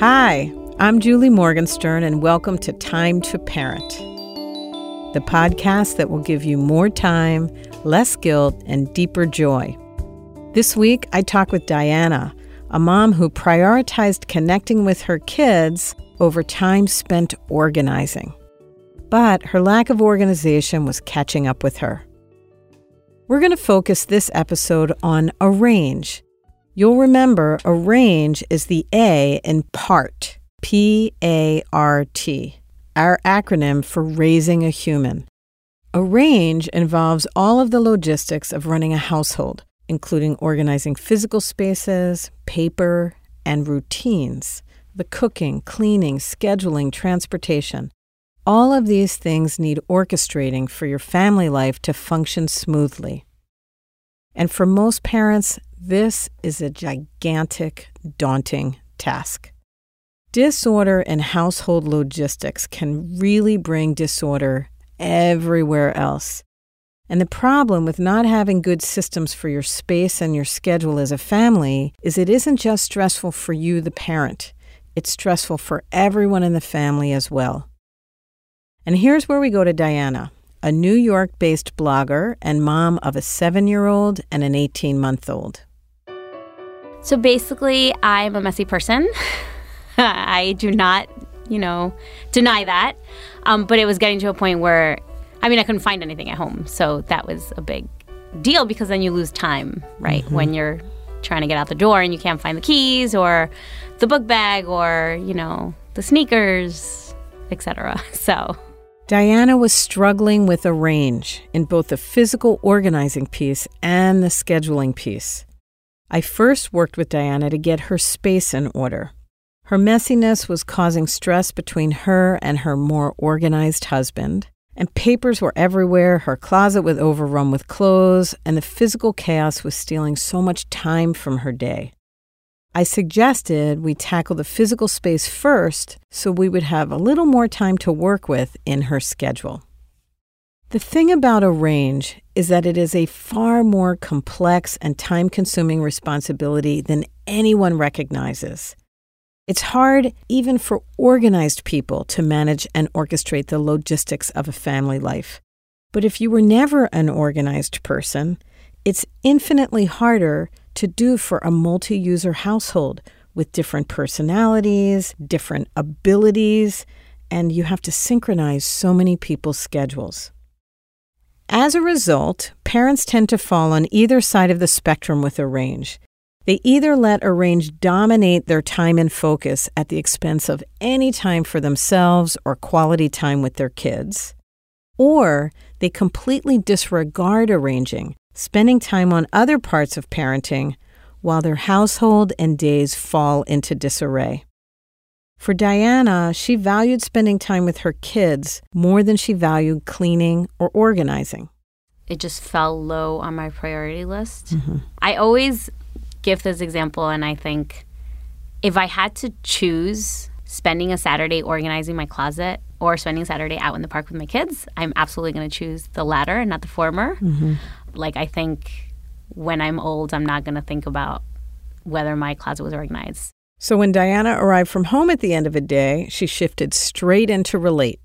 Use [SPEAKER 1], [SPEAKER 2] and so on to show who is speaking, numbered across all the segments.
[SPEAKER 1] Hi, I'm Julie Morgenstern, and welcome to Time to Parent, the podcast that will give you more time, less guilt, and deeper joy. This week, I talk with Diana, a mom who prioritized connecting with her kids over time spent organizing. But her lack of organization was catching up with her. We're going to focus this episode on arrange You'll remember arrange is the A in PART, P A R T, our acronym for raising a human. Arrange involves all of the logistics of running a household, including organizing physical spaces, paper, and routines, the cooking, cleaning, scheduling, transportation. All of these things need orchestrating for your family life to function smoothly. And for most parents, this is a gigantic, daunting task. Disorder in household logistics can really bring disorder everywhere else. And the problem with not having good systems for your space and your schedule as a family is it isn't just stressful for you, the parent, it's stressful for everyone in the family as well. And here's where we go to Diana, a New York based blogger and mom of a seven year old and an 18 month old.
[SPEAKER 2] So basically, I'm a messy person. I do not, you know, deny that. Um, but it was getting to a point where, I mean, I couldn't find anything at home. So that was a big deal because then you lose time, right? Mm-hmm. When you're trying to get out the door and you can't find the keys or the book bag or, you know, the sneakers, etc. So
[SPEAKER 1] Diana was struggling with arrange in both the physical organizing piece and the scheduling piece. I first worked with Diana to get her space in order. Her messiness was causing stress between her and her more organized husband, and papers were everywhere, her closet was overrun with clothes, and the physical chaos was stealing so much time from her day. I suggested we tackle the physical space first so we would have a little more time to work with in her schedule. The thing about arrange is that it is a far more complex and time consuming responsibility than anyone recognizes. It's hard even for organized people to manage and orchestrate the logistics of a family life. But if you were never an organized person, it's infinitely harder to do for a multi user household with different personalities, different abilities, and you have to synchronize so many people's schedules. As a result, parents tend to fall on either side of the spectrum with arrange. They either let arrange dominate their time and focus at the expense of any time for themselves or quality time with their kids, or they completely disregard arranging, spending time on other parts of parenting while their household and days fall into disarray. For Diana, she valued spending time with her kids more than she valued cleaning or organizing.
[SPEAKER 2] It just fell low on my priority list. Mm-hmm. I always give this example, and I think if I had to choose spending a Saturday organizing my closet or spending Saturday out in the park with my kids, I'm absolutely going to choose the latter and not the former. Mm-hmm. Like, I think when I'm old, I'm not going to think about whether my closet was organized.
[SPEAKER 1] So when Diana arrived from home at the end of a day, she shifted straight into relate.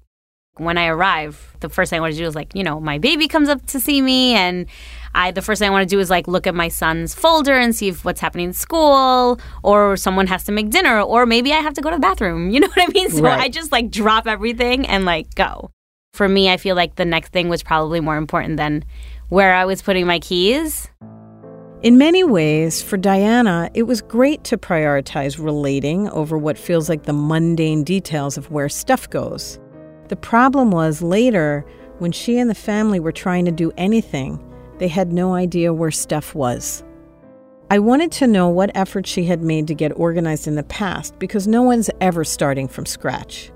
[SPEAKER 2] When I arrive, the first thing I want to do is like, you know, my baby comes up to see me and I the first thing I want to do is like look at my son's folder and see if what's happening in school or someone has to make dinner or maybe I have to go to the bathroom. You know what I mean? So right. I just like drop everything and like go. For me, I feel like the next thing was probably more important than where I was putting my keys.
[SPEAKER 1] In many ways, for Diana, it was great to prioritize relating over what feels like the mundane details of where stuff goes. The problem was later, when she and the family were trying to do anything, they had no idea where stuff was. I wanted to know what efforts she had made to get organized in the past because no one's ever starting from scratch.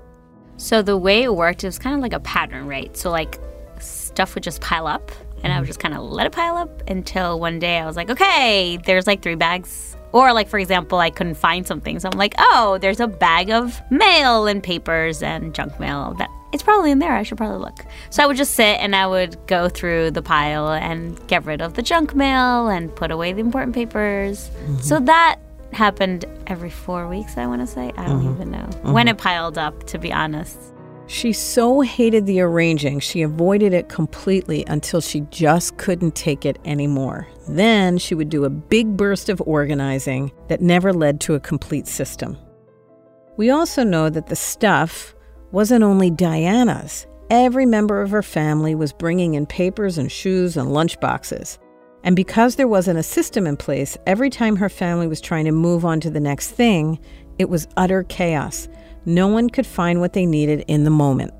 [SPEAKER 2] So the way it worked, it was kind of like a pattern, right? So, like, stuff would just pile up and I would just kind of let it pile up until one day I was like, okay, there's like three bags. Or, like, for example, I couldn't find something. So I'm like, oh, there's a bag of mail and papers and junk mail. That It's probably in there. I should probably look. So I would just sit and I would go through the pile and get rid of the junk mail and put away the important papers. Mm-hmm. So that happened every four weeks, I want to say. I don't mm-hmm. even know. Mm-hmm. When it piled up, to be honest.
[SPEAKER 1] She so hated the arranging, she avoided it completely until she just couldn't take it anymore. Then she would do a big burst of organizing that never led to a complete system. We also know that the stuff wasn't only Diana's. Every member of her family was bringing in papers and shoes and lunch boxes. And because there wasn't a system in place, every time her family was trying to move on to the next thing, it was utter chaos. No one could find what they needed in the moment.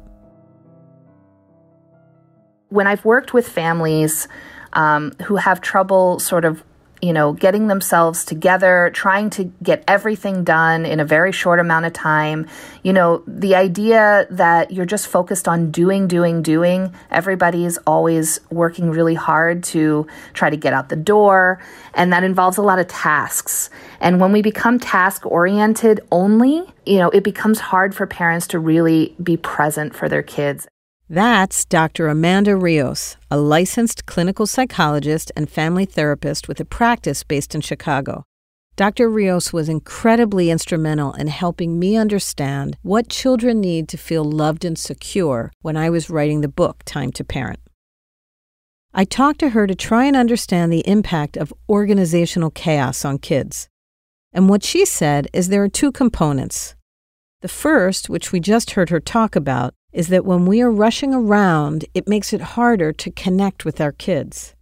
[SPEAKER 3] When I've worked with families um, who have trouble sort of you know, getting themselves together, trying to get everything done in a very short amount of time. You know, the idea that you're just focused on doing, doing, doing. Everybody's always working really hard to try to get out the door. And that involves a lot of tasks. And when we become task oriented only, you know, it becomes hard for parents to really be present for their kids.
[SPEAKER 1] That's Dr. Amanda Rios, a licensed clinical psychologist and family therapist with a practice based in Chicago. Dr. Rios was incredibly instrumental in helping me understand what children need to feel loved and secure when I was writing the book Time to Parent. I talked to her to try and understand the impact of organizational chaos on kids. And what she said is there are two components. The first, which we just heard her talk about, is that when we are rushing around, it makes it harder to connect with our kids.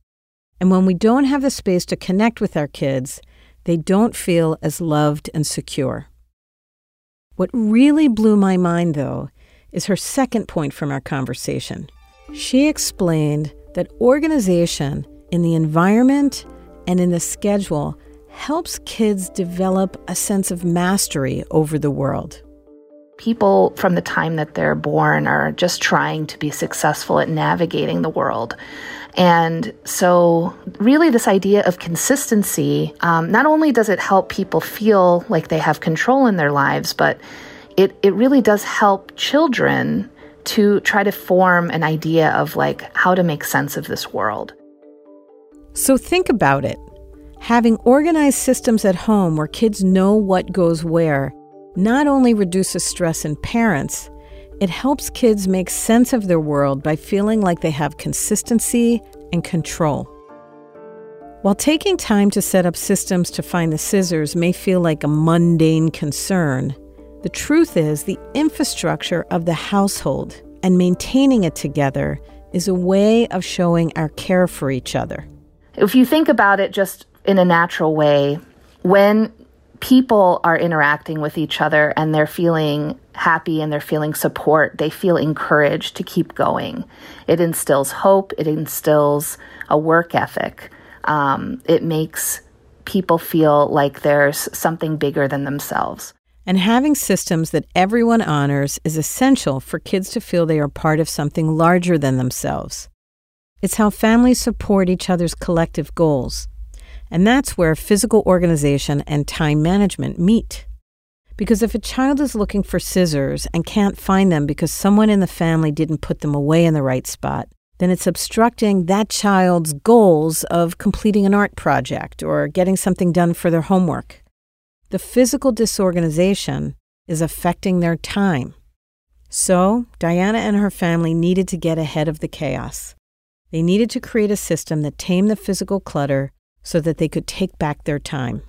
[SPEAKER 1] And when we don't have the space to connect with our kids, they don't feel as loved and secure. What really blew my mind, though, is her second point from our conversation. She explained that organization in the environment and in the schedule helps kids develop a sense of mastery over the world.
[SPEAKER 3] People from the time that they're born are just trying to be successful at navigating the world. And so, really, this idea of consistency um, not only does it help people feel like they have control in their lives, but it, it really does help children to try to form an idea of like how to make sense of this world.
[SPEAKER 1] So, think about it. Having organized systems at home where kids know what goes where not only reduces stress in parents, it helps kids make sense of their world by feeling like they have consistency and control. While taking time to set up systems to find the scissors may feel like a mundane concern, the truth is the infrastructure of the household and maintaining it together is a way of showing our care for each other.
[SPEAKER 3] If you think about it just in a natural way, when people are interacting with each other and they're feeling happy and they're feeling support, they feel encouraged to keep going. It instills hope, it instills a work ethic. Um, it makes people feel like there's something bigger than themselves.
[SPEAKER 1] And having systems that everyone honors is essential for kids to feel they are part of something larger than themselves. It's how families support each other's collective goals. And that's where physical organization and time management meet. Because if a child is looking for scissors and can't find them because someone in the family didn't put them away in the right spot, then it's obstructing that child's goals of completing an art project or getting something done for their homework. The physical disorganization is affecting their time. So, Diana and her family needed to get ahead of the chaos. They needed to create a system that tamed the physical clutter so that they could take back their time.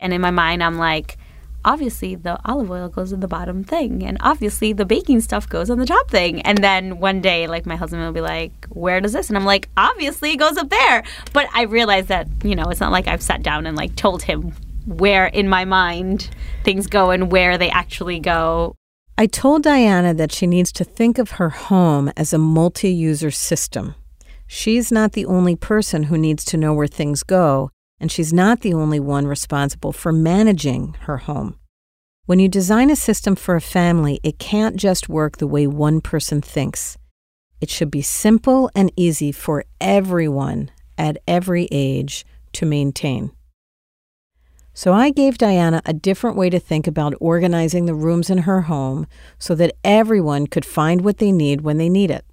[SPEAKER 2] And in my mind, I'm like, obviously the olive oil goes in the bottom thing and obviously the baking stuff goes on the top thing. And then one day like my husband will be like where does this? And i'm like obviously it goes up there. But i realized that you know it's not like i've sat down and like told him where in my mind things go and where they actually go.
[SPEAKER 1] I told diana that she needs to think of her home as a multi-user system She's not the only person who needs to know where things go, and she's not the only one responsible for managing her home. When you design a system for a family, it can't just work the way one person thinks. It should be simple and easy for everyone at every age to maintain. So I gave Diana a different way to think about organizing the rooms in her home so that everyone could find what they need when they need it.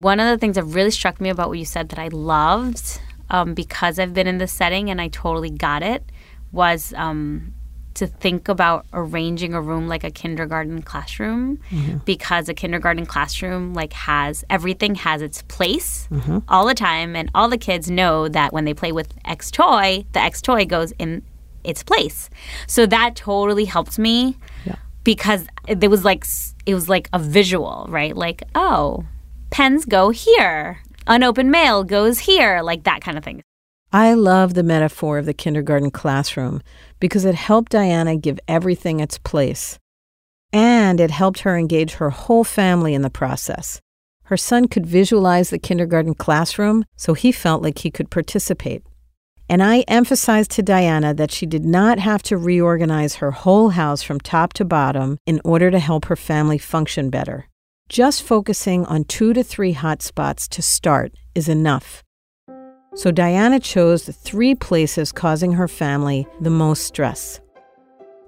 [SPEAKER 2] One of the things that really struck me about what you said that I loved, um, because I've been in this setting and I totally got it, was um, to think about arranging a room like a kindergarten classroom mm-hmm. because a kindergarten classroom like has everything has its place mm-hmm. all the time and all the kids know that when they play with X toy, the X toy goes in its place. So that totally helped me yeah. because it was like it was like a visual, right? Like, oh, pens go here. Unopened mail goes here, like that kind of thing.
[SPEAKER 1] I love the metaphor of the kindergarten classroom because it helped Diana give everything its place. And it helped her engage her whole family in the process. Her son could visualize the kindergarten classroom, so he felt like he could participate. And I emphasized to Diana that she did not have to reorganize her whole house from top to bottom in order to help her family function better. Just focusing on two to three hot spots to start is enough. So Diana chose the three places causing her family the most stress.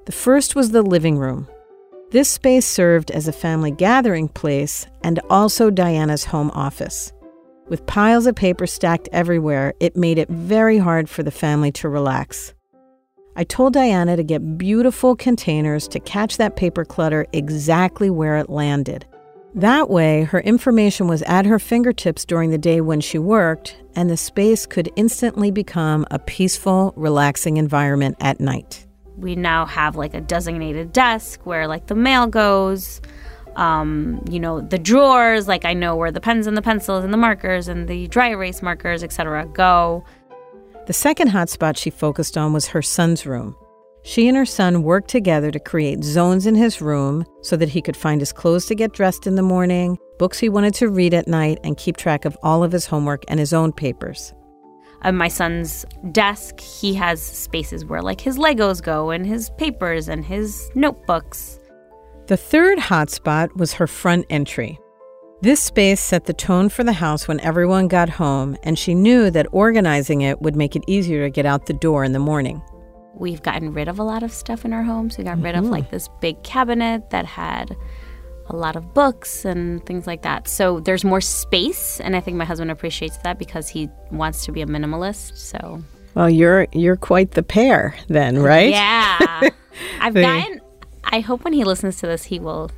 [SPEAKER 1] The first was the living room. This space served as a family gathering place and also Diana's home office. With piles of paper stacked everywhere, it made it very hard for the family to relax. I told Diana to get beautiful containers to catch that paper clutter exactly where it landed. That way, her information was at her fingertips during the day when she worked, and the space could instantly become a peaceful, relaxing environment at night.
[SPEAKER 2] We now have like a designated desk where like the mail goes. Um, you know, the drawers, like I know where the pens and the pencils and the markers and the dry erase markers, etc., go.
[SPEAKER 1] The second hotspot she focused on was her son's room. She and her son worked together to create zones in his room so that he could find his clothes to get dressed in the morning, books he wanted to read at night, and keep track of all of his homework and his own papers.
[SPEAKER 2] On my son's desk, he has spaces where like his Legos go and his papers and his notebooks.
[SPEAKER 1] The third hotspot was her front entry. This space set the tone for the house when everyone got home, and she knew that organizing it would make it easier to get out the door in the morning
[SPEAKER 2] we've gotten rid of a lot of stuff in our homes. We got mm-hmm. rid of mm-hmm. like this big cabinet that had a lot of books and things like that. So there's more space, and I think my husband appreciates that because he wants to be a minimalist. So
[SPEAKER 1] well, you're you're quite the pair then, right?
[SPEAKER 2] Yeah, I've gotten. I hope when he listens to this, he will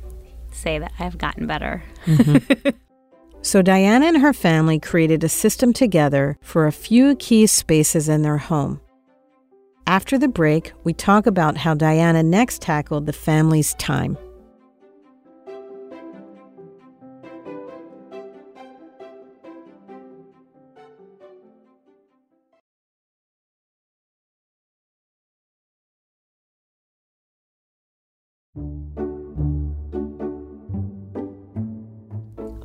[SPEAKER 2] say that I've gotten better.
[SPEAKER 1] Mm-hmm. so Diana and her family created a system together for a few key spaces in their home. After the break, we talk about how Diana next tackled the family's time.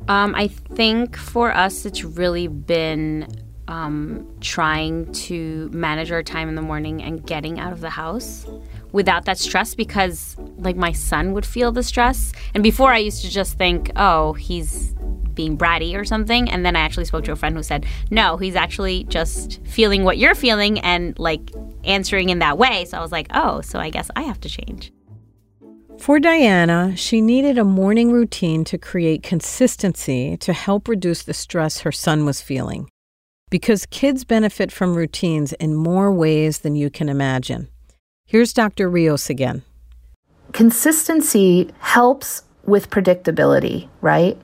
[SPEAKER 2] Um, I think for us, it's really been um, trying to manage our time in the morning and getting out of the house without that stress because like my son would feel the stress. And before i used to just think oh he's being bratty or something. And then i actually spoke to a friend who said no he's actually just feeling what you're feeling and like answering in that way. So i was like oh so i guess i have to change.
[SPEAKER 1] For Diana, she needed a morning routine to create consistency to help reduce the stress her son was feeling because kids benefit from routines in more ways than you can imagine. Here's Dr. Rios again.
[SPEAKER 3] Consistency helps with predictability, right?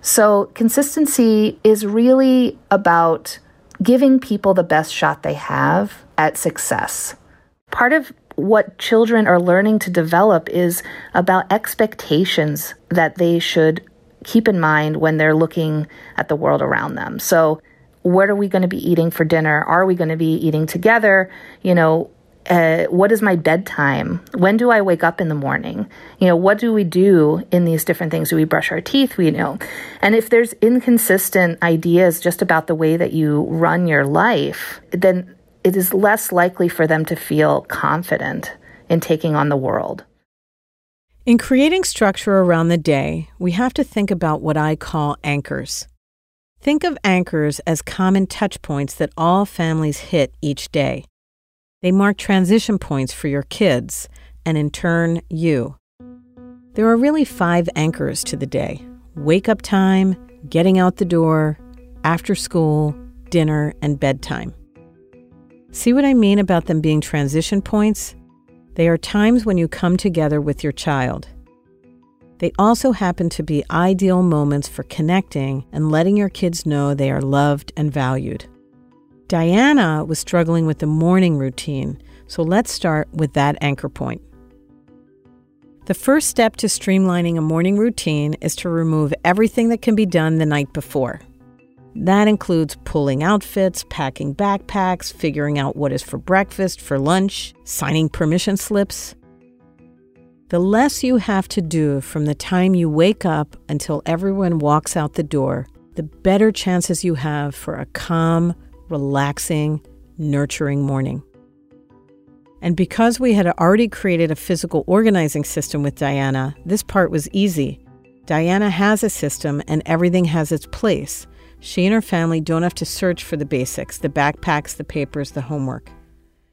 [SPEAKER 3] So, consistency is really about giving people the best shot they have at success. Part of what children are learning to develop is about expectations that they should keep in mind when they're looking at the world around them. So, what are we going to be eating for dinner? Are we going to be eating together? You know, uh, what is my bedtime? When do I wake up in the morning? You know, what do we do in these different things? Do we brush our teeth? We know. And if there's inconsistent ideas just about the way that you run your life, then it is less likely for them to feel confident in taking on the world.
[SPEAKER 1] In creating structure around the day, we have to think about what I call anchors. Think of anchors as common touch points that all families hit each day. They mark transition points for your kids, and in turn, you. There are really five anchors to the day wake up time, getting out the door, after school, dinner, and bedtime. See what I mean about them being transition points? They are times when you come together with your child. They also happen to be ideal moments for connecting and letting your kids know they are loved and valued. Diana was struggling with the morning routine, so let's start with that anchor point. The first step to streamlining a morning routine is to remove everything that can be done the night before. That includes pulling outfits, packing backpacks, figuring out what is for breakfast, for lunch, signing permission slips. The less you have to do from the time you wake up until everyone walks out the door, the better chances you have for a calm, relaxing, nurturing morning. And because we had already created a physical organizing system with Diana, this part was easy. Diana has a system and everything has its place. She and her family don't have to search for the basics the backpacks, the papers, the homework.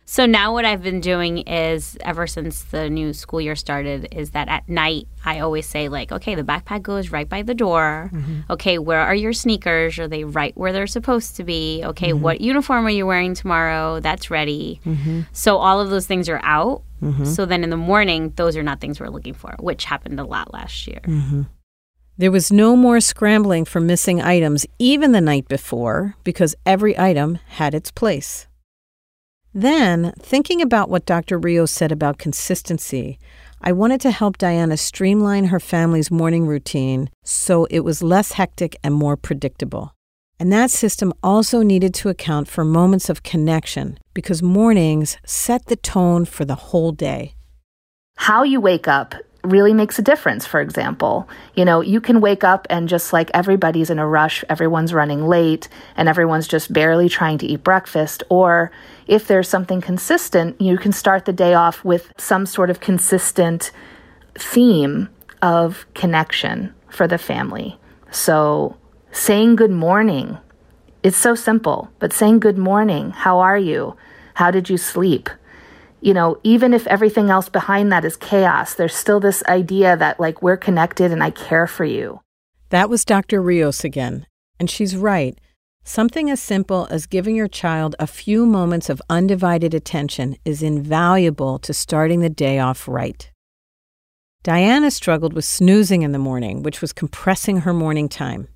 [SPEAKER 2] So now what I've been doing is ever since the new school year started is that at night I always say like, okay, the backpack goes right by the door. Mm-hmm. Okay, where are your sneakers? Are they right where they're supposed to be? Okay, mm-hmm. what uniform are you wearing tomorrow? That's ready. Mm-hmm. So all of those things are out. Mm-hmm. So then in the morning, those are not things we're looking for, which happened a lot last year.
[SPEAKER 1] Mm-hmm. There was no more scrambling for missing items even the night before because every item had its place. Then, thinking about what Dr. Rios said about consistency, I wanted to help Diana streamline her family's morning routine so it was less hectic and more predictable. And that system also needed to account for moments of connection because mornings set the tone for the whole day.
[SPEAKER 3] How you wake up really makes a difference, for example. You know, you can wake up and just like everybody's in a rush, everyone's running late, and everyone's just barely trying to eat breakfast. Or if there's something consistent, you can start the day off with some sort of consistent theme of connection for the family. So, saying good morning, it's so simple, but saying good morning, how are you? How did you sleep? You know, even if everything else behind that is chaos, there's still this idea that like we're connected and I care for you.
[SPEAKER 1] That was Dr. Rios again. And she's right. Something as simple as giving your child a few moments of undivided attention is invaluable to starting the day off right. Diana struggled with snoozing in the morning, which was compressing her morning time.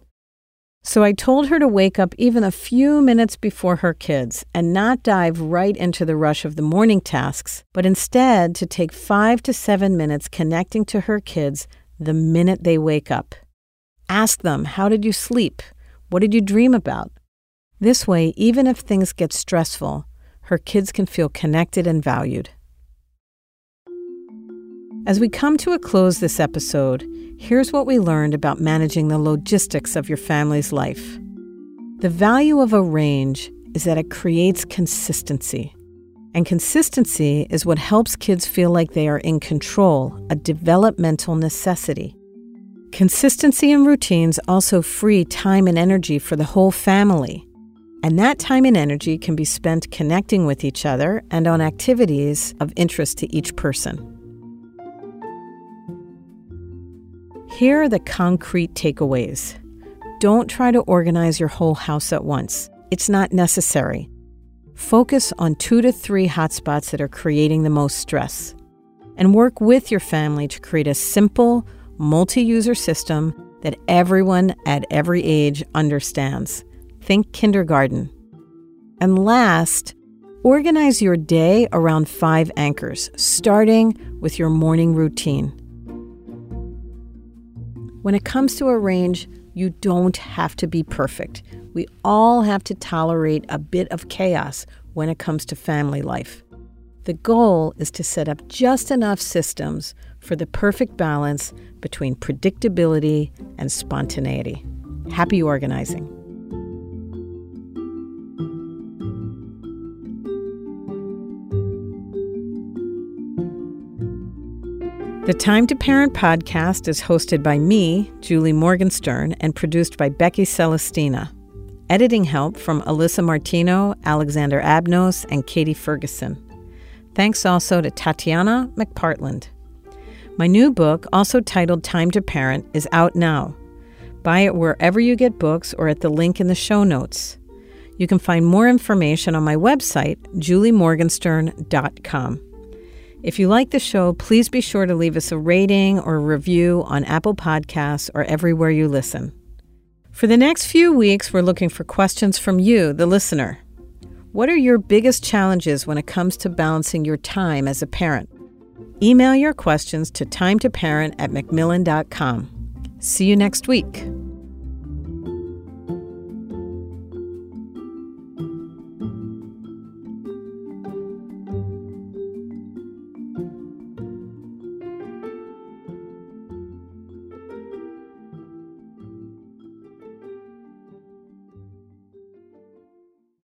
[SPEAKER 1] So I told her to wake up even a few minutes before her kids and not dive right into the rush of the morning tasks, but instead to take five to seven minutes connecting to her kids the minute they wake up. Ask them, How did you sleep? What did you dream about? This way, even if things get stressful, her kids can feel connected and valued. As we come to a close this episode, here's what we learned about managing the logistics of your family's life. The value of arrange is that it creates consistency. And consistency is what helps kids feel like they are in control, a developmental necessity. Consistency and routines also free time and energy for the whole family. And that time and energy can be spent connecting with each other and on activities of interest to each person. Here are the concrete takeaways. Don't try to organize your whole house at once. It's not necessary. Focus on two to three hotspots that are creating the most stress. And work with your family to create a simple, multi user system that everyone at every age understands. Think kindergarten. And last, organize your day around five anchors, starting with your morning routine. When it comes to arrange, you don't have to be perfect. We all have to tolerate a bit of chaos when it comes to family life. The goal is to set up just enough systems for the perfect balance between predictability and spontaneity. Happy organizing. The Time to Parent podcast is hosted by me, Julie Morgenstern, and produced by Becky Celestina. Editing help from Alyssa Martino, Alexander Abnos, and Katie Ferguson. Thanks also to Tatiana McPartland. My new book, also titled Time to Parent, is out now. Buy it wherever you get books or at the link in the show notes. You can find more information on my website, juliemorgenstern.com. If you like the show, please be sure to leave us a rating or review on Apple Podcasts or everywhere you listen. For the next few weeks, we're looking for questions from you, the listener. What are your biggest challenges when it comes to balancing your time as a parent? Email your questions to timetoparent at macmillan.com. See you next week.